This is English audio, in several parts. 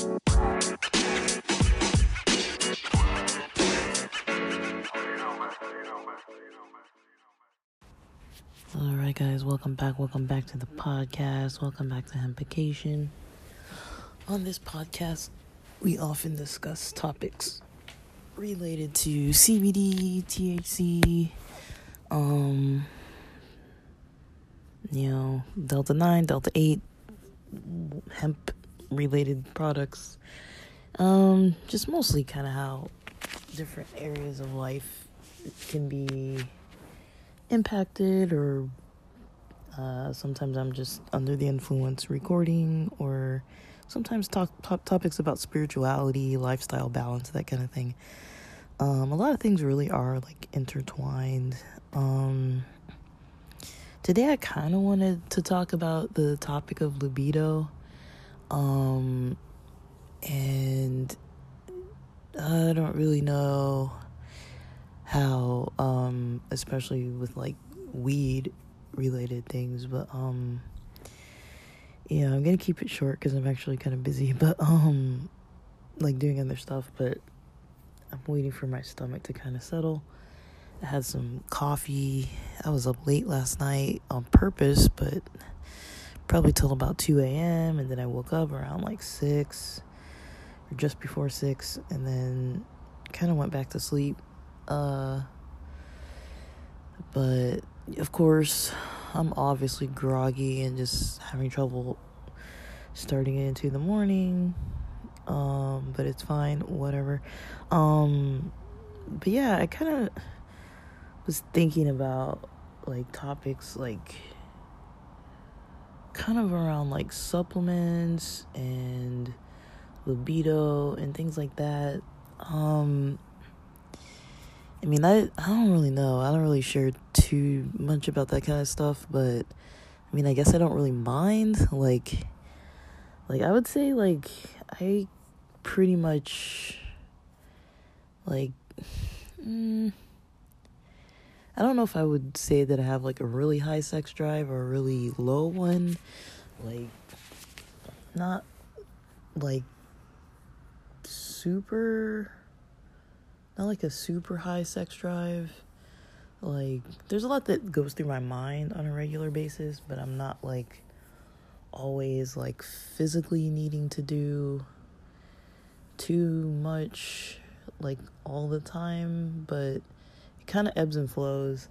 All right, guys, welcome back. Welcome back to the podcast. Welcome back to Hempication. On this podcast, we often discuss topics related to CBD, THC, um, you know, Delta 9, Delta 8, hemp related products. Um, just mostly kind of how different areas of life can be impacted or uh, sometimes I'm just under the influence recording or sometimes talk, talk topics about spirituality, lifestyle balance, that kind of thing. Um, a lot of things really are like intertwined. Um, today I kind of wanted to talk about the topic of libido. Um, and I don't really know how um especially with like weed related things but um yeah i'm gonna keep it short because i'm actually kind of busy but um like doing other stuff but i'm waiting for my stomach to kind of settle. I had some coffee. I was up late last night on purpose but probably till about 2 a.m and then i woke up around like 6 or just before 6 and then kind of went back to sleep uh, but of course, I'm obviously groggy and just having trouble starting into the morning. Um, but it's fine, whatever. Um, but yeah, I kind of was thinking about like topics like kind of around like supplements and libido and things like that. Um, I mean, I I don't really know. I don't really share too much about that kind of stuff, but I mean, I guess I don't really mind. Like, like I would say, like I pretty much like. Mm, I don't know if I would say that I have like a really high sex drive or a really low one. Like, not like super not like a super high sex drive. Like, there's a lot that goes through my mind on a regular basis, but I'm not like always like physically needing to do too much like all the time, but kind of ebbs and flows.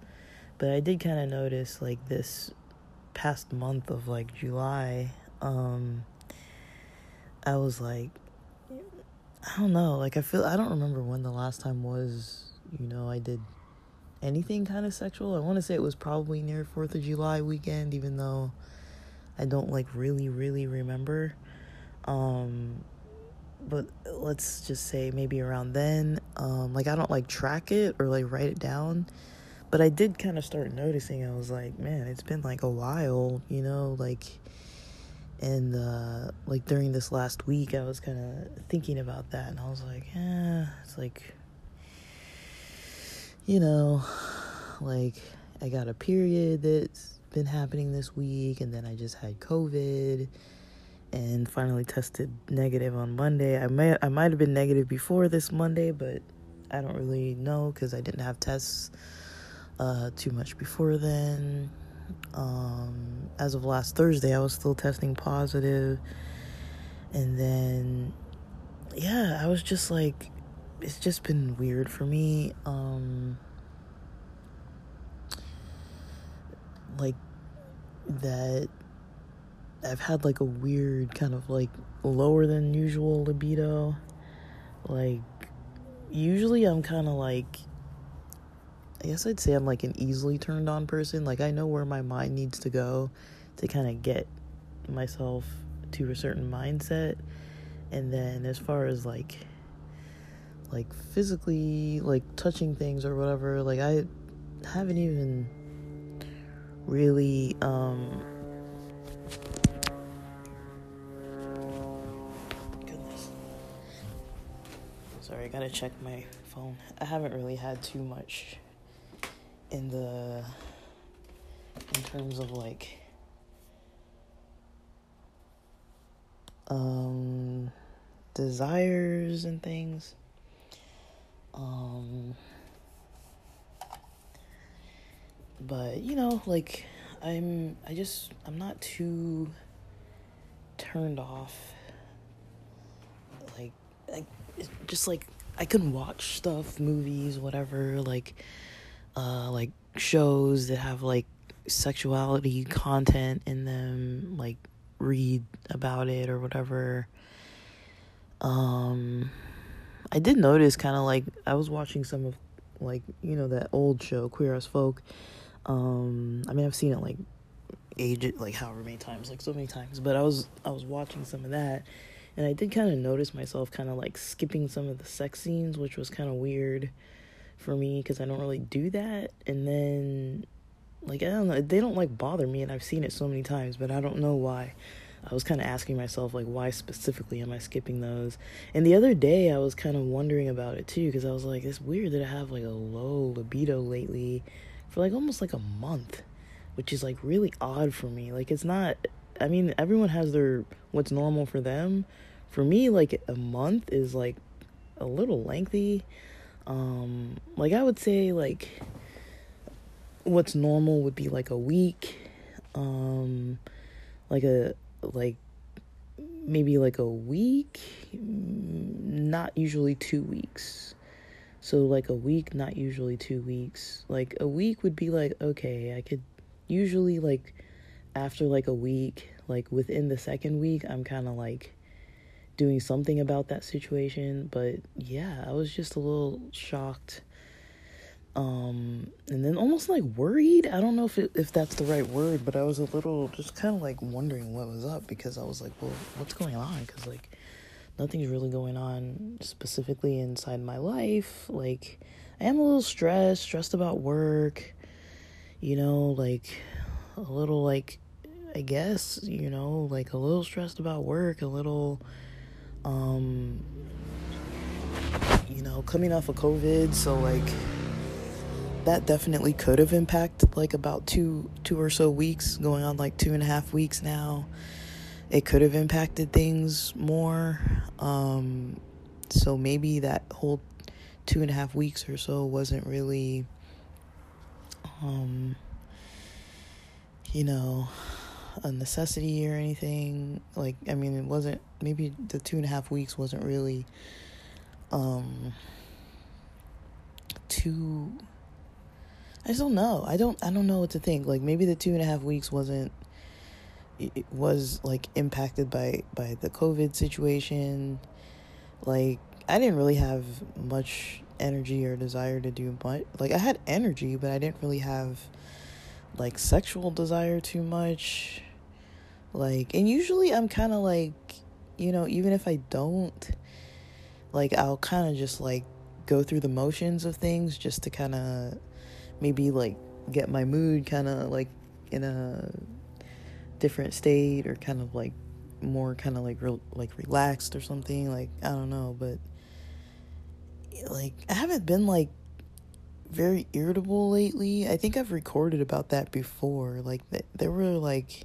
But I did kind of notice like this past month of like July, um, I was like, I don't know. Like I feel I don't remember when the last time was. You know, I did anything kind of sexual. I want to say it was probably near Fourth of July weekend, even though I don't like really really remember. Um, but let's just say maybe around then. Um, like I don't like track it or like write it down. But I did kind of start noticing. I was like, man, it's been like a while, you know, like and uh, like during this last week i was kind of thinking about that and i was like yeah it's like you know like i got a period that's been happening this week and then i just had covid and finally tested negative on monday i may i might have been negative before this monday but i don't really know because i didn't have tests uh, too much before then um, as of last Thursday, I was still testing positive. And then, yeah, I was just like, it's just been weird for me. Um, like, that I've had like a weird kind of like lower than usual libido. Like, usually I'm kind of like I guess I'd say I'm like an easily turned on person. Like I know where my mind needs to go to kind of get myself to a certain mindset. And then as far as like like physically like touching things or whatever, like I haven't even really um Sorry, I got to check my phone. I haven't really had too much in the in terms of like um desires and things. Um, but you know, like I'm, I just, I'm not too turned off. Like, like just like I can watch stuff, movies, whatever, like, uh, like shows that have like sexuality content in them, like read about it or whatever. Um, I did notice kind of like I was watching some of like you know that old show Queer as Folk. Um, I mean I've seen it like age like however many times, like so many times, but I was I was watching some of that, and I did kind of notice myself kind of like skipping some of the sex scenes, which was kind of weird for me because I don't really do that, and then like I don't know, they don't like bother me, and I've seen it so many times, but I don't know why. I was kind of asking myself, like, why specifically am I skipping those? And the other day, I was kind of wondering about it too, because I was like, it's weird that I have like a low libido lately for like almost like a month, which is like really odd for me. Like, it's not, I mean, everyone has their what's normal for them. For me, like, a month is like a little lengthy. Um, like, I would say, like, what's normal would be like a week. Um, like a like maybe like a week, not usually two weeks. So, like a week, not usually two weeks. Like a week would be like, okay, I could usually, like, after like a week, like within the second week, I'm kind of like doing something about that situation. But yeah, I was just a little shocked. Um and then almost like worried. I don't know if it, if that's the right word but i was a little just kind of like wondering what was up because i was like well what's going on? Because like nothing's really going on specifically inside my life. Like i am a little stressed stressed about work you know like a little like i guess you know like a little stressed about work a little um you know coming off of covid so like that definitely could have impacted like about two two or so weeks going on like two and a half weeks now. It could have impacted things more. Um so maybe that whole two and a half weeks or so wasn't really um you know a necessity or anything like i mean it wasn't maybe the two and a half weeks wasn't really um too I just don't know. I don't. I don't know what to think. Like maybe the two and a half weeks wasn't. It was like impacted by by the COVID situation. Like I didn't really have much energy or desire to do much. Like I had energy, but I didn't really have like sexual desire too much. Like and usually I'm kind of like, you know, even if I don't like I'll kind of just like go through the motions of things just to kind of maybe like get my mood kind of like in a different state or kind of like more kind of like real like relaxed or something like I don't know but like I haven't been like very irritable lately. I think I've recorded about that before. Like th- there were like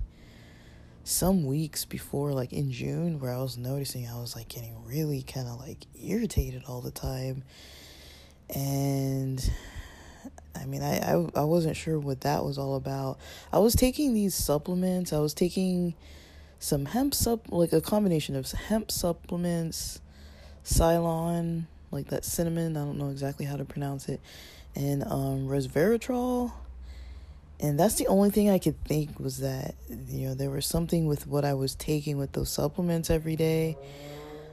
some weeks before like in June where I was noticing I was like getting really kind of like irritated all the time. And I mean, I, I I wasn't sure what that was all about. I was taking these supplements. I was taking some hemp sup like a combination of hemp supplements, Ceylon, like that cinnamon. I don't know exactly how to pronounce it, and um, resveratrol. And that's the only thing I could think was that you know there was something with what I was taking with those supplements every day.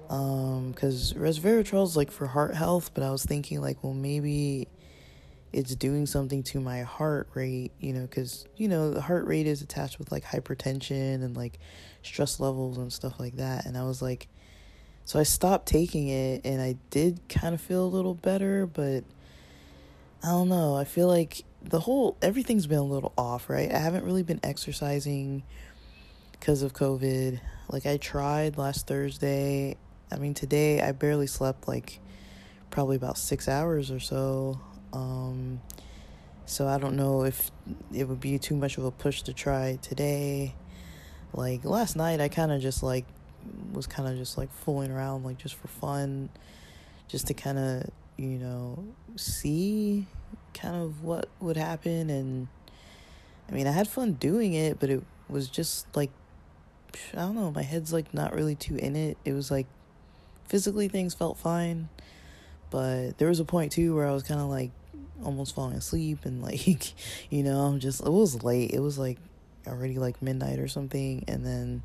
Um, because resveratrol is like for heart health, but I was thinking like, well, maybe it's doing something to my heart rate, you know, because, you know, the heart rate is attached with like hypertension and like stress levels and stuff like that. And I was like, so I stopped taking it and I did kind of feel a little better, but I don't know. I feel like the whole, everything's been a little off, right? I haven't really been exercising because of COVID. Like, I tried last Thursday. I mean, today I barely slept like probably about six hours or so. Um, so I don't know if it would be too much of a push to try today. Like last night, I kind of just like was kind of just like fooling around, like just for fun, just to kind of, you know, see kind of what would happen. And I mean, I had fun doing it, but it was just like, I don't know, my head's like not really too in it. It was like physically things felt fine, but there was a point too where I was kind of like almost falling asleep and like, you know, just it was late. It was like already like midnight or something and then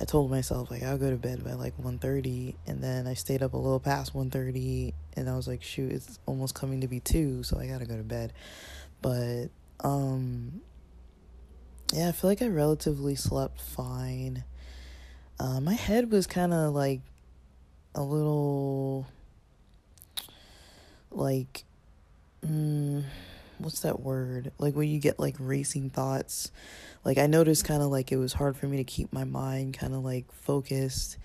I told myself like I'll go to bed by like 1:30 and then I stayed up a little past 1:30 and I was like shoot it's almost coming to be 2 so I got to go to bed. But um yeah, I feel like I relatively slept fine. Uh, my head was kind of like a little like mm, what's that word? Like when you get like racing thoughts. Like I noticed kind of like it was hard for me to keep my mind kind of like focused.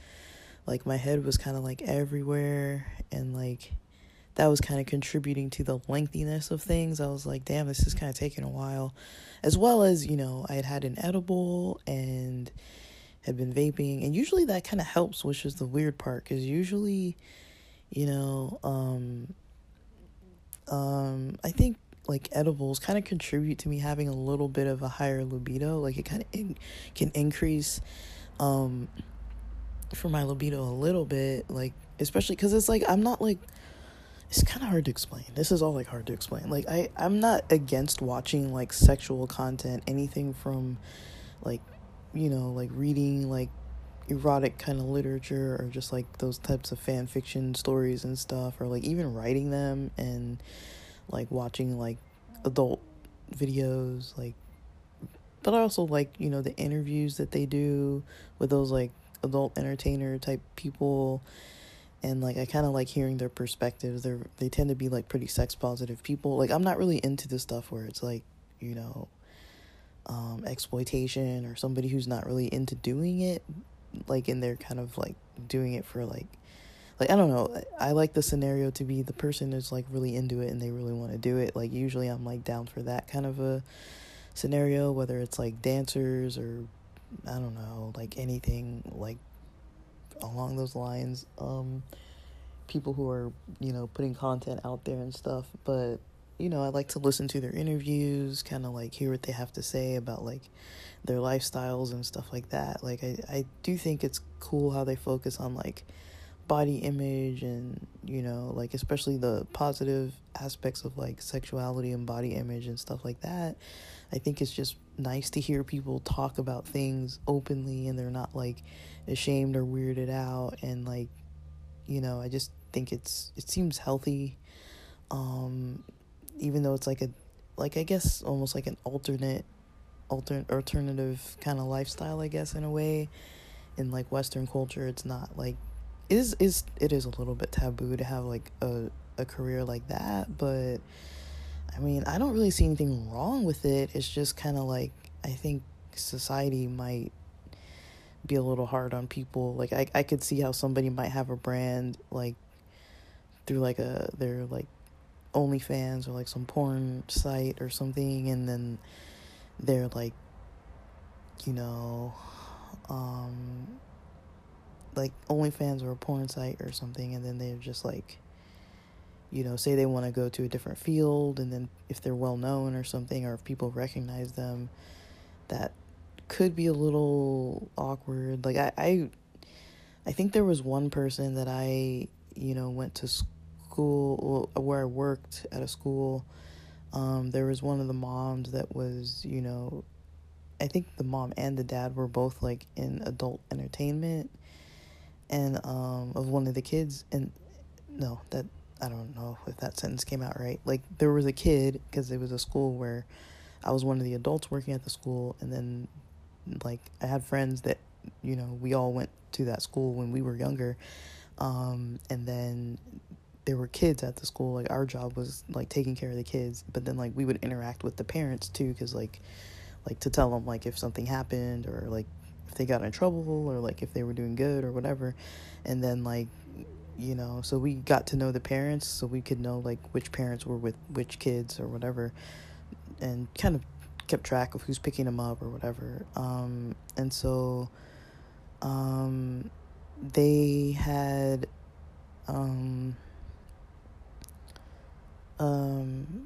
Like my head was kind of like everywhere and like that was kind of contributing to the lengthiness of things. I was like, damn, this is kind of taking a while. As well as, you know, I had had an edible and had been vaping. And usually that kind of helps, which is the weird part. Because usually, you know, um, um, I think like edibles kind of contribute to me having a little bit of a higher libido. Like it kind of in- can increase um for my libido a little bit, like especially cuz it's like I'm not like it's kind of hard to explain. This is all like hard to explain. Like I I'm not against watching like sexual content, anything from like you know, like reading like erotic kind of literature or just like those types of fan fiction stories and stuff or like even writing them and like watching like adult videos like but I also like you know the interviews that they do with those like adult entertainer type people and like I kind of like hearing their perspectives they they tend to be like pretty sex positive people like I'm not really into the stuff where it's like you know um exploitation or somebody who's not really into doing it like and they're kind of like doing it for like like I don't know. I like the scenario to be the person is like really into it and they really want to do it. Like usually I'm like down for that kind of a scenario, whether it's like dancers or I don't know, like anything like along those lines. Um people who are, you know, putting content out there and stuff, but you know, I like to listen to their interviews, kind of like hear what they have to say about like their lifestyles and stuff like that. Like I I do think it's cool how they focus on like body image and you know like especially the positive aspects of like sexuality and body image and stuff like that i think it's just nice to hear people talk about things openly and they're not like ashamed or weirded out and like you know i just think it's it seems healthy um even though it's like a like i guess almost like an alternate alternate alternative kind of lifestyle i guess in a way. In like western culture it's not like is is it is a little bit taboo to have like a a career like that, but I mean, I don't really see anything wrong with it. It's just kind of like I think society might be a little hard on people. Like I I could see how somebody might have a brand like through like a their like OnlyFans or like some porn site or something and then they're like you know um like OnlyFans or a porn site or something, and then they're just like, you know, say they want to go to a different field, and then if they're well known or something, or if people recognize them, that could be a little awkward. Like I, I, I think there was one person that I, you know, went to school where I worked at a school. Um, there was one of the moms that was, you know, I think the mom and the dad were both like in adult entertainment and um of one of the kids and no that I don't know if that sentence came out right. Like there was a kid because it was a school where I was one of the adults working at the school and then like I had friends that you know we all went to that school when we were younger um and then there were kids at the school like our job was like taking care of the kids but then like we would interact with the parents too cuz like like to tell them like if something happened or like they got in trouble or like if they were doing good or whatever. And then like you know, so we got to know the parents so we could know like which parents were with which kids or whatever and kind of kept track of who's picking them up or whatever. Um and so um, they had um, um,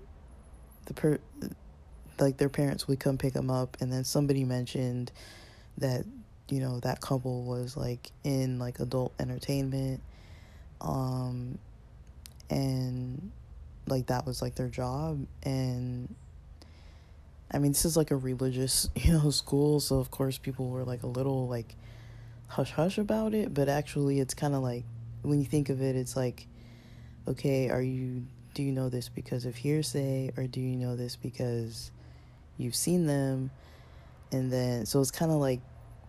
the per like their parents would come pick them up, and then somebody mentioned that you know that couple was like in like adult entertainment, um, and like that was like their job, and I mean this is like a religious you know school, so of course people were like a little like hush hush about it, but actually it's kind of like when you think of it, it's like okay, are you do you know this because of hearsay or do you know this because you've seen them and then so it's kind of like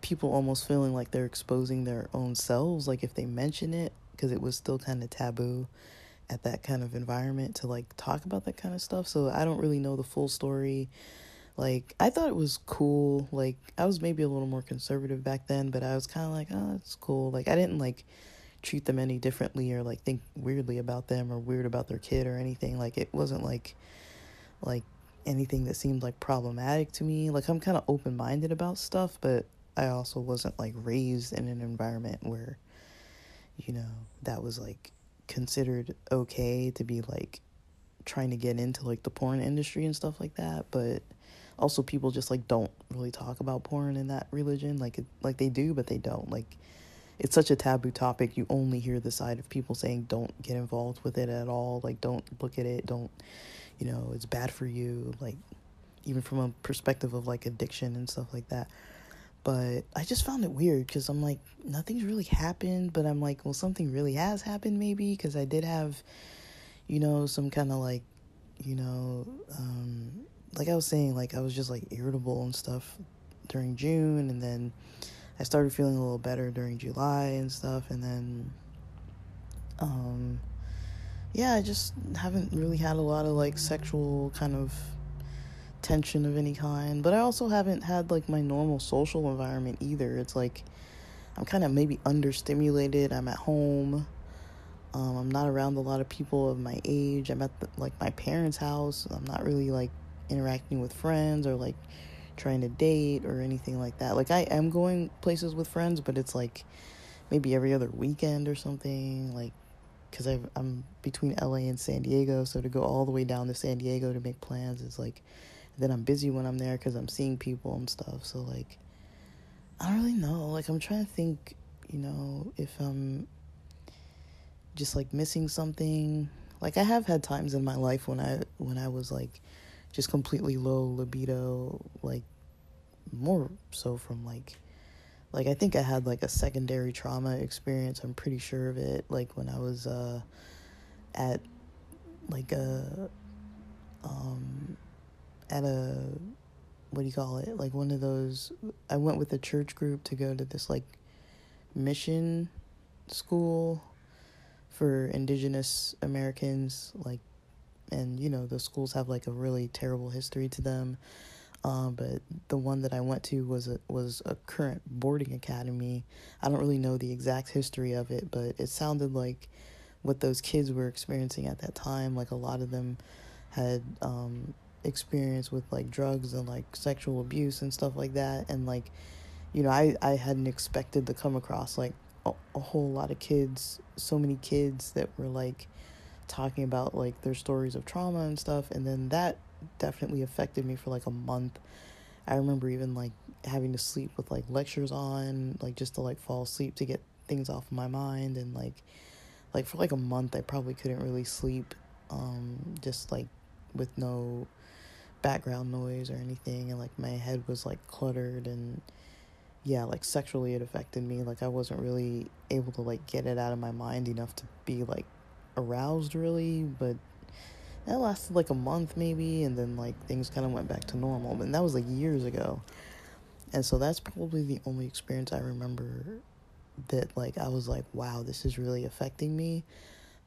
people almost feeling like they're exposing their own selves like if they mention it because it was still kind of taboo at that kind of environment to like talk about that kind of stuff. So i don't really know the full story. Like i thought it was cool. Like i was maybe a little more conservative back then but i was kind of like oh it's cool. Like i didn't like treat them any differently or like think weirdly about them or weird about their kid or anything. Like it wasn't like like anything that seemed like problematic to me like i'm kind of open-minded about stuff but i also wasn't like raised in an environment where you know that was like considered okay to be like trying to get into like the porn industry and stuff like that but also people just like don't really talk about porn in that religion like it, like they do but they don't like it's such a taboo topic. You only hear the side of people saying don't get involved with it at all. Like don't look at it. Don't, you know, it's bad for you. Like even from a perspective of like addiction and stuff like that. But I just found it weird because I'm like nothing's really happened. But I'm like, well, something really has happened maybe because I did have, you know, some kind of like, you know, um, like I was saying, like I was just like irritable and stuff during June, and then I started feeling a little better during July and stuff, and then, um, yeah, I just haven't really had a lot of like sexual kind of tension of any kind. But I also haven't had like my normal social environment either. It's like I'm kind of maybe understimulated. I'm at home. Um, I'm not around a lot of people of my age. I'm at the, like my parents' house. I'm not really like interacting with friends or like trying to date or anything like that. Like I am going places with friends, but it's like maybe every other weekend or something. Like because I'm between LA and San Diego, so to go all the way down to San Diego to make plans is like. Then I'm busy when I'm there because I'm seeing people and stuff. So like, I don't really know. Like I'm trying to think, you know, if I'm just like missing something. Like I have had times in my life when I when I was like just completely low libido, like more so from like like I think I had like a secondary trauma experience. I'm pretty sure of it. Like when I was uh at like a um at a what do you call it? Like one of those I went with a church group to go to this like mission school for indigenous Americans like and you know the schools have like a really terrible history to them. Um, but the one that I went to was a was a current boarding academy. I don't really know the exact history of it, but it sounded like what those kids were experiencing at that time. Like a lot of them had um, experience with like drugs and like sexual abuse and stuff like that. And like, you know, I I hadn't expected to come across like a, a whole lot of kids, so many kids that were like talking about like their stories of trauma and stuff and then that definitely affected me for like a month. I remember even like having to sleep with like lectures on like just to like fall asleep to get things off my mind. And like like for like a month i probably couldn't really sleep um just like with no background noise or anything. And like my head was like cluttered. And yeah like sexually it affected me. Like i wasn't really able to like get it out of my mind enough to be like aroused really, but that lasted like a month maybe, and then like things kind of went back to normal. And that was like years ago. And so that's probably the only experience I remember that like I was like, wow, this is really affecting me.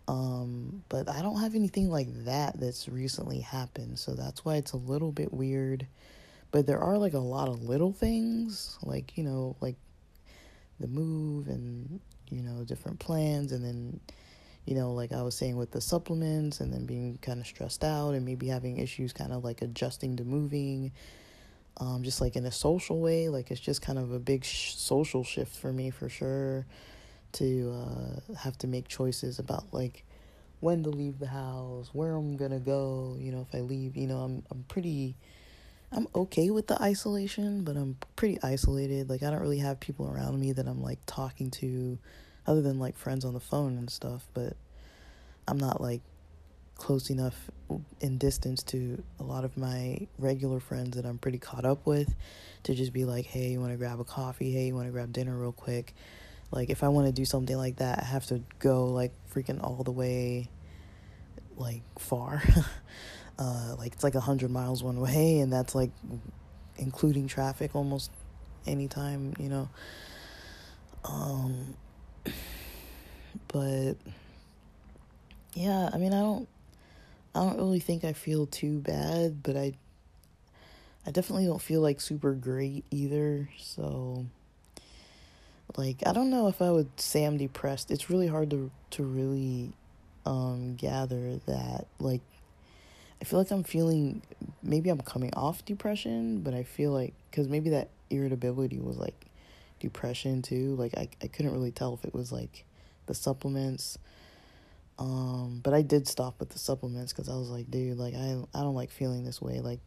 Um, but I don't have anything like that that's recently happened, so that's why it's a little bit weird. But there are like a lot of little things, like, you know, like the move and, you know, different plans and then you know, like I was saying with the supplements and then being kind of stressed out and maybe having issues kind of like adjusting to moving. um, just like in a social way. Like it's just kind of a big sh- social shift for me for sure to uh, have to make choices about like when to leave the house, where I'm gonna go. You know, if I leave, you know, I'm I'm pretty. I'm okay with the isolation, but I'm pretty isolated. Like I don't really have people around me that I'm like talking to, other than like friends on the phone and stuff. But I'm not like close enough in distance to a lot of my regular friends that I'm pretty caught up with to just be like, hey, you want to grab a coffee? Hey, you want to grab dinner real quick? Like, if I want to do something like that, I have to go like freaking all the way, like far. uh, like, it's like a hundred miles one way, and that's like including traffic almost anytime, you know. Um, but yeah, I mean, I don't I don't really think I feel too bad, but I I definitely don't feel like super great either. So like I don't know if I would say I'm depressed. It's really hard to to really um gather that like I feel like I'm feeling maybe I'm coming off depression, but I feel like cuz maybe that irritability was like depression too. Like I I couldn't really tell if it was like the supplements um, but I did stop with the supplements because I was like, dude, like I I don't like feeling this way. Like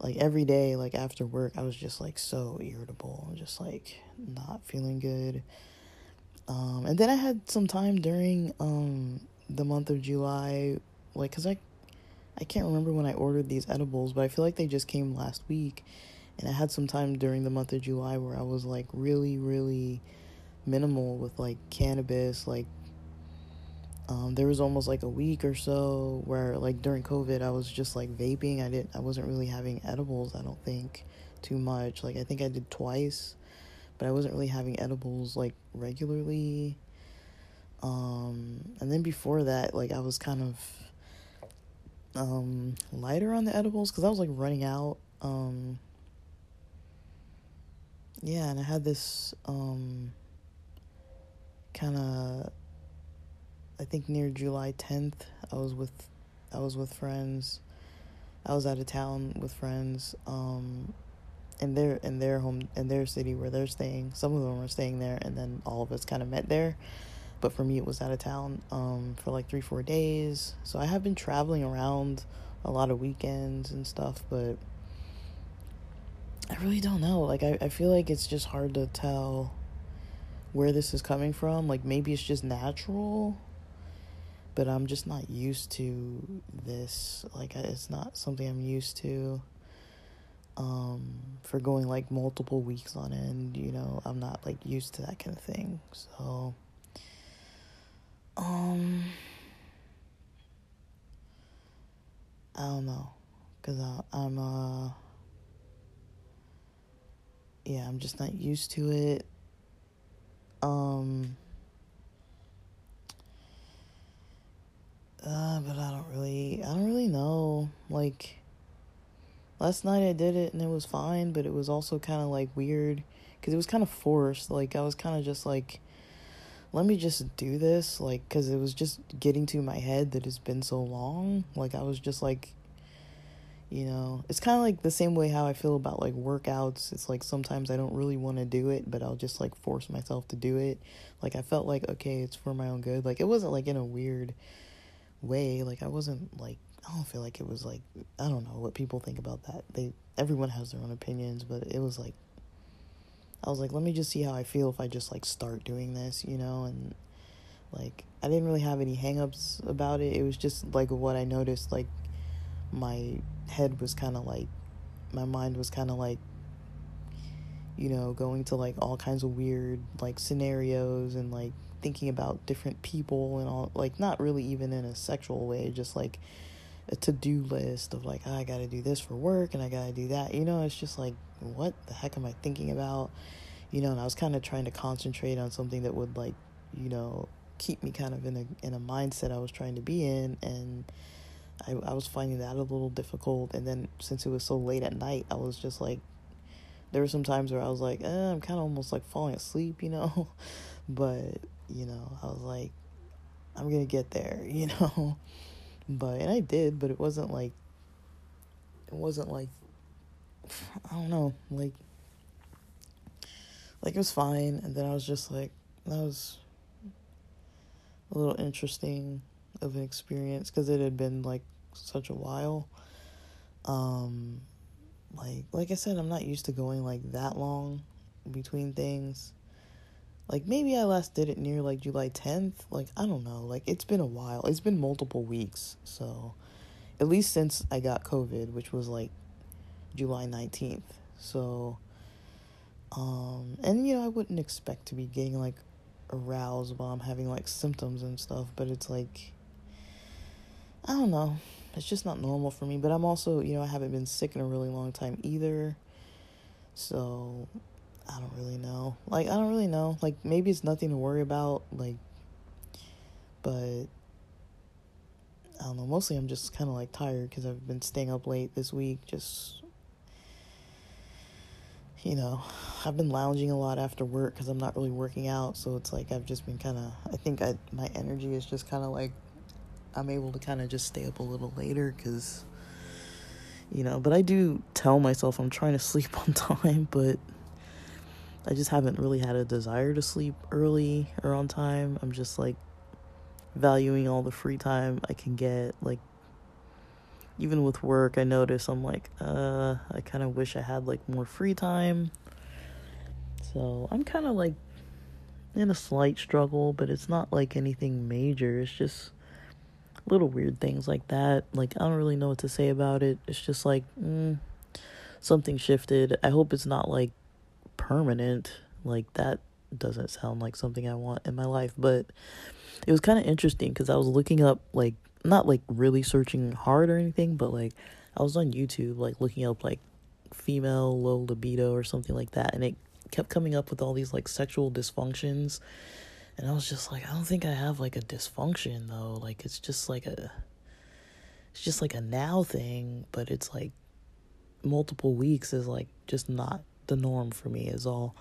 like every day, like after work, I was just like so irritable just like not feeling good. Um, and then I had some time during um the month of July, like, cause I I can't remember when I ordered these edibles, but I feel like they just came last week. And I had some time during the month of July where I was like really, really minimal with like cannabis, like um, there was almost like a week or so where like during covid i was just like vaping. I didn't i wasn't really having edibles i don't think too much. Like i think i did twice but i wasn't really having edibles like regularly. Um, and then before that like i was kind of um, lighter on the edibles because i was like running out. Um, yeah and i had this um, kind of I think near July 10th, I was with I was with friends. I was out of town with friends um in their in their home in their city where they're staying. Some of them were staying there and then all of us kind of met there. But for me it was out of town um for like 3-4 days. So I have been traveling around a lot of weekends and stuff, but I really don't know. Like I I feel like it's just hard to tell where this is coming from. Like maybe it's just natural but I'm just not used to this. Like, it's not something I'm used to. Um, for going like multiple weeks on end, you know, I'm not like used to that kind of thing. So, um, I don't know, cause I, I'm uh, yeah, I'm just not used to it. Um Uh, but I don't really, I don't really know. Like, last night I did it and it was fine, but it was also kind of like weird because it was kind of forced. Like, I was kind of just like, let me just do this. Like, because it was just getting to my head that it's been so long. Like, I was just like, you know, it's kind of like the same way how I feel about like workouts. It's like sometimes I don't really want to do it, but I'll just like force myself to do it. Like, I felt like, okay, it's for my own good. Like, it wasn't like in a weird, way. Like I wasn't like I don't feel like it was like I don't know what people think about that. They everyone has their own opinions, but it was like I was like, let me just see how I feel if I just like start doing this, you know, and like I didn't really have any hangups about it. It was just like what I noticed like my head was kind of like my mind was kind of like you know, going to like all kinds of weird like scenarios and like thinking about different people and all like not really even in a sexual way just like a to-do list of like oh, I got to do this for work and I got to do that you know it's just like what the heck am I thinking about? You know and I was kind of trying to concentrate on something that would like you know keep me kind of in a in a mindset I was trying to be in and I I was finding that a little difficult. And then since it was so late at night I was just like there were some times where I was like eh, I'm kind of almost like falling asleep you know? But you know, I was like, I'm gonna get there, you know. But and I did, but it wasn't like it wasn't like I don't know, like like it was fine. And then I was just like that was a little interesting of an experience because it had been like such a while. Um like like I said, I'm not used to going like that long between things. Like maybe I last did it near like July 10th. Like I don't know. Like it's been a while. It's been multiple weeks. So at least since I got COVID, which was like July 19th. So um and you know, I wouldn't expect to be getting like aroused while I'm having like symptoms and stuff, but it's like I don't know. It's just not normal for me, but I'm also, you know, I haven't been sick in a really long time either. So I don't really know. Like, I don't really know. Like, maybe it's nothing to worry about. Like, but I don't know. Mostly I'm just kind of like tired because I've been staying up late this week. Just, you know, I've been lounging a lot after work because I'm not really working out. So it's like I've just been kind of, I think I, my energy is just kind of like, I'm able to kind of just stay up a little later because, you know, but I do tell myself I'm trying to sleep on time, but I just haven't really had a desire to sleep early or on time. I'm just like valuing all the free time I can get. Like, even with work, I notice I'm like, uh, I kind of wish I had like more free time. So I'm kind of like in a slight struggle, but it's not like anything major. It's just little weird things like that. Like, I don't really know what to say about it. It's just like, mm, something shifted. I hope it's not like permanent. Like that doesn't sound like something I want in my life, but it was kind of interesting because I was looking up like not like really searching hard or anything, but like I was on YouTube like looking up like female low libido or something like that, and it kept coming up with all these like sexual dysfunctions, and I was just like, I don't think I have like a dysfunction though. Like it's just like a, it's just like a now thing, but it's like multiple weeks is like just not the norm for me is all.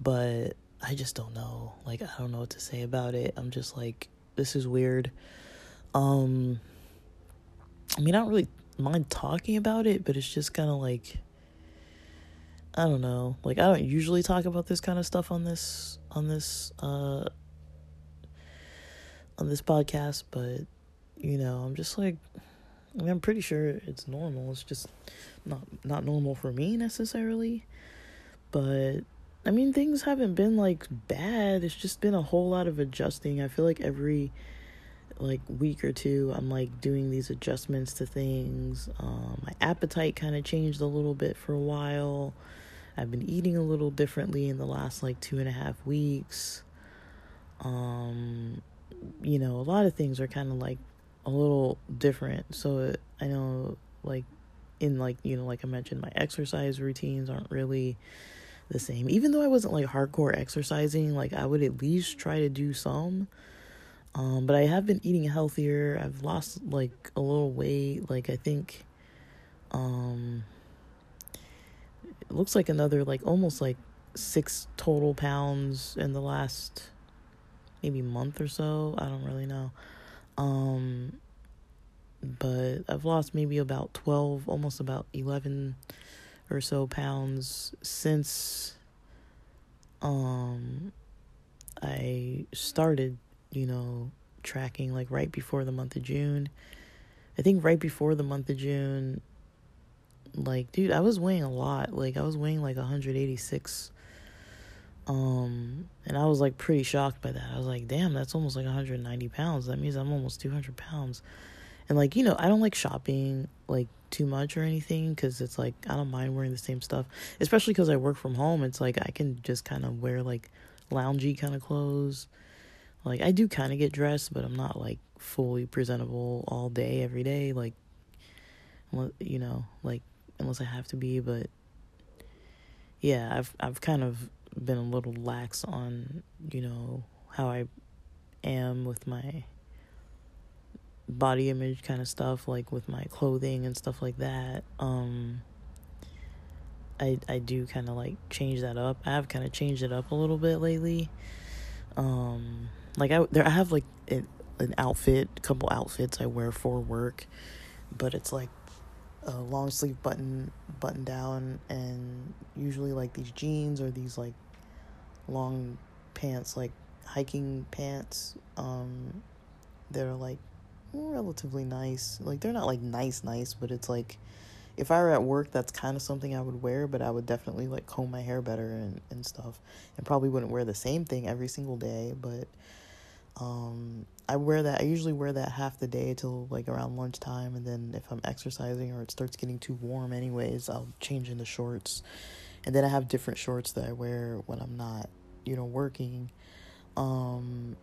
But I just don't know. Like I don't know what to say about it. I'm just like this is weird. Um I mean, I don't really mind talking about it, but it's just kind of like I don't know. Like I don't usually talk about this kind of stuff on this on this uh on this podcast, but you know, I'm just like I mean, I'm pretty sure it's normal. It's just not not normal for me necessarily. But I mean, things haven't been like bad. It's just been a whole lot of adjusting. I feel like every like week or two, I'm like doing these adjustments to things. Um, my appetite kind of changed a little bit for a while. I've been eating a little differently in the last like two and a half weeks. Um, you know, a lot of things are kind of like a little different. So I know, like, in like, you know, like I mentioned, my exercise routines aren't really the same. Even though I wasn't like hardcore exercising, like I would at least try to do some. Um, but I have been eating healthier. I've lost like a little weight. Like I think um it looks like another like almost like six total pounds in the last maybe month or so. I don't really know. Um but I've lost maybe about 12, almost about 11 or so pounds since um I started, you know, tracking like right before the month of June. I think right before the month of June like dude, I was weighing a lot. Like I was weighing like 186 um and I was like pretty shocked by that. I was like, "Damn, that's almost like 190 pounds. That means I'm almost 200 pounds." And like, you know, I don't like shopping like too much or anything because it's like I don't mind wearing the same stuff, especially because I work from home. It's like I can just kind of wear like loungy kind of clothes. Like I do kind of get dressed, but I'm not like fully presentable all day every day. Like, you know, like unless I have to be. But yeah, I've I've kind of been a little lax on you know how I am with my body image kind of stuff like with my clothing and stuff like that. Um i i do kind of like change that up. I have kind of changed it up a little bit lately. Um like i there i have like an, an outfit a couple outfits i wear for work but it's like a long sleeve button button down and usually like these jeans or these like long pants like hiking pants um that are like relatively nice like they're not like nice nice but it's like if I were at work that's kind of something I would wear but I would definitely like comb my hair better and, and stuff and probably wouldn't wear the same thing every single day but um, I wear that. I usually wear that half the day till like around lunchtime, and then if I'm exercising or it starts getting too warm, anyways, I'll change into shorts. And then I have different shorts that I wear when I'm not, you know, working. Um,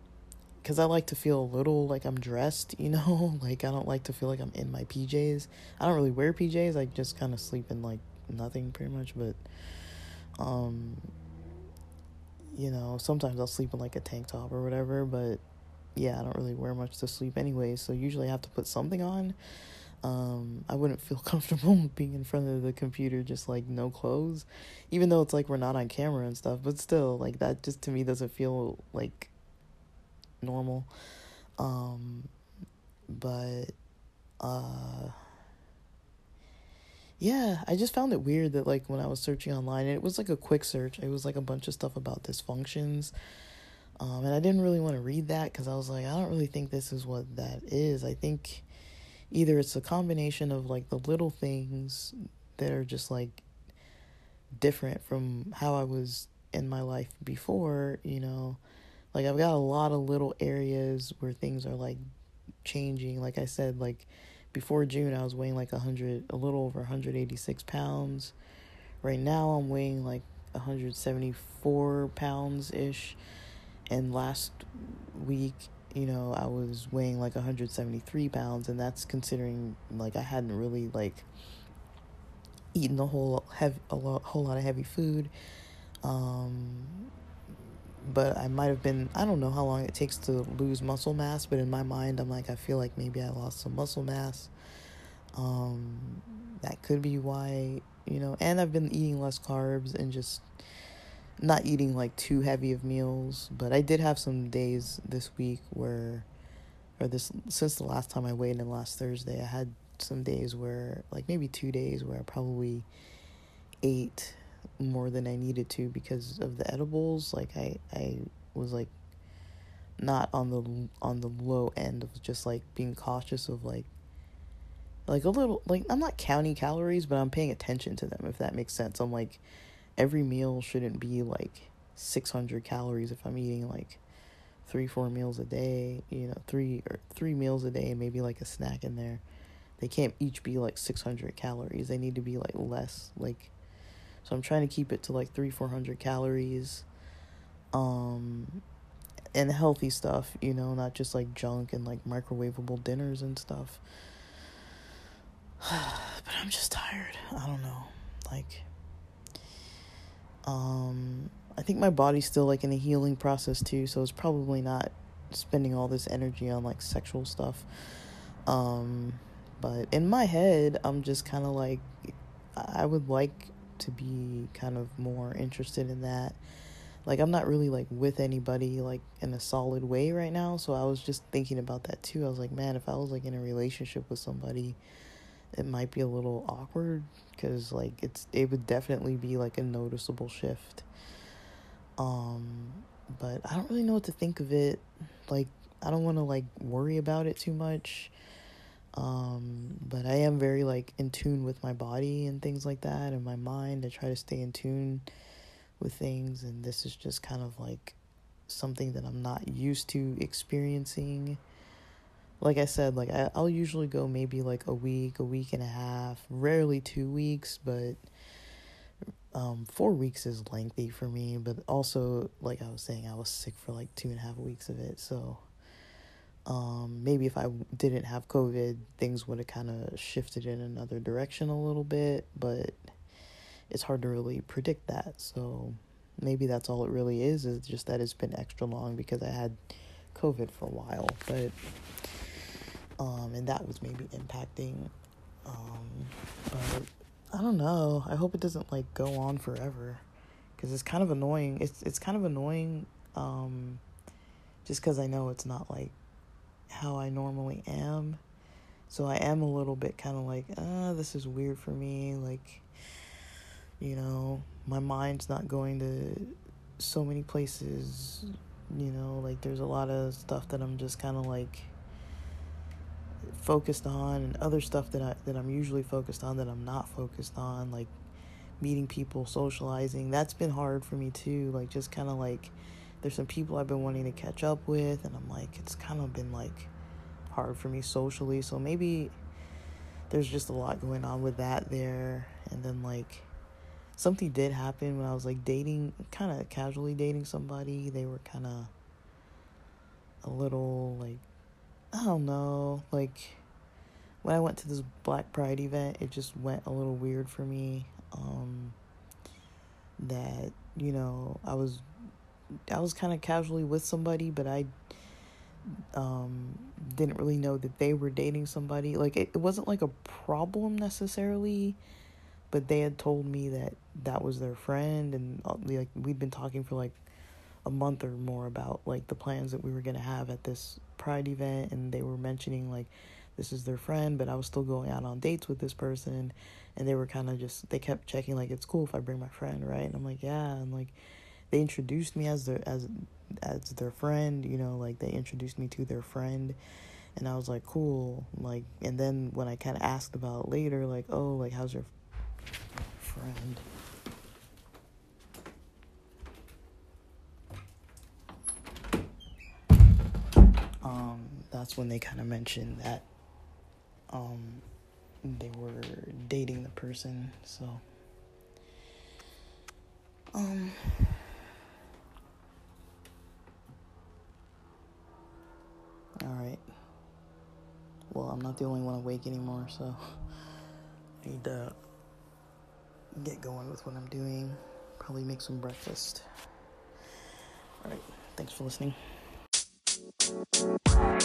because I like to feel a little like I'm dressed, you know, like I don't like to feel like I'm in my PJs. I don't really wear PJs. I just kind of sleep in like nothing pretty much, but um you know, sometimes I'll sleep in like a tank top or whatever, but yeah, I don't really wear much to sleep anyway, so usually I have to put something on. Um, I wouldn't feel comfortable being in front of the computer just like no clothes, even though it's like we're not on camera and stuff, but still, like that just to me doesn't feel like normal. Um, but, uh, yeah, I just found it weird that like when I was searching online, it was like a quick search. It was like a bunch of stuff about dysfunctions. Um, and I didn't really want to read that because I was like, I don't really think this is what that is. I think either it's a combination of like the little things that are just like different from how I was in my life before, you know. Like I've got a lot of little areas where things are like changing. Like I said, like before June, I was weighing like a 100, a little over 186 pounds. Right now, I'm weighing like 174 pounds ish. And last week, you know, I was weighing like 173 pounds, and that's considering like I hadn't really like eaten a whole heavy, a lot, whole lot of heavy food. Um, but I might have been I don't know how long it takes to lose muscle mass, but in my mind I'm like I feel like maybe I lost some muscle mass. Um that could be why, you know, and I've been eating less carbs and just not eating like too heavy of meals, but I did have some days this week where or this since the last time I weighed in last Thursday, I had some days where like maybe 2 days where I probably ate more than I needed to because of the edibles. Like I I was like not on the on the low end of just like being cautious of like like a little like I'm not counting calories, but I'm paying attention to them if that makes sense. I'm like every meal shouldn't be like 600 calories if I'm eating like three four meals a day, you know, three or three meals a day, maybe like a snack in there. They can't each be like 600 calories. They need to be like less like so I'm trying to keep it to like three, four hundred calories. Um and healthy stuff, you know, not just like junk and like microwavable dinners and stuff. but I'm just tired. I don't know. Like um I think my body's still like in a healing process too, so it's probably not spending all this energy on like sexual stuff. Um but in my head, I'm just kind of like I would like to be kind of more interested in that. Like I'm not really like with anybody like in a solid way right now, so I was just thinking about that too. I was like, man, if I was like in a relationship with somebody, it might be a little awkward cuz like it's it would definitely be like a noticeable shift. Um but I don't really know what to think of it. Like I don't want to like worry about it too much um, but I am very like in tune with my body and things like that and my mind. I try to stay in tune with things and this is just kind of like something that I'm not used to experiencing. Like I said, like I, I'll usually go maybe like a week, a week and a half, rarely two weeks, but um, four weeks is lengthy for me. But also, like I was saying, I was sick for like two and a half weeks of it, so um, maybe if I didn't have COVID, things would have kind of shifted in another direction a little bit, but it's hard to really predict that. So maybe that's all it really is, is just that it's been extra long because I had COVID for a while, but, um, and that was maybe impacting, um, but I don't know. I hope it doesn't like go on forever because it's kind of annoying. It's, it's kind of annoying, um, just because I know it's not like how I normally am. So I am a little bit kind of like, uh, this is weird for me. Like, you know, my mind's not going to so many places. You know, like there's a lot of stuff that I'm just kind of like focused on, and other stuff that I that I'm usually focused on that I'm not focused on, like meeting people, socializing. That's been hard for me too. Like just kind of like there's some people I've been wanting to catch up with, and I'm like, it's kind of been like hard for me socially. So maybe there's just a lot going on with that there. And then, like, something did happen when I was like dating, kind of casually dating somebody. They were kind of a little like, I don't know, like when I went to this Black Pride event, it just went a little weird for me. Um, that you know, I was I was kind of casually with somebody, but I um, didn't really know that they were dating somebody. Like it, it wasn't like a problem necessarily, but they had told me that that was their friend, and uh, like we'd been talking for like a month or more about like the plans that we were gonna have at this pride event, and they were mentioning like this is their friend, but I was still going out on dates with this person, and they were kind of just they kept checking like it's cool if I bring my friend, right? And I'm like yeah, and like they introduced me as their as as their friend, you know, like they introduced me to their friend and I was like, cool. Like and then when I kind of asked about later like, "Oh, like how's your friend?" Um that's when they kind of mentioned that um they were dating the person. So um Alright. Well, I'm not the only one awake anymore, so I need to get going with what I'm doing. Probably make some breakfast. Alright, thanks for listening. Thank you.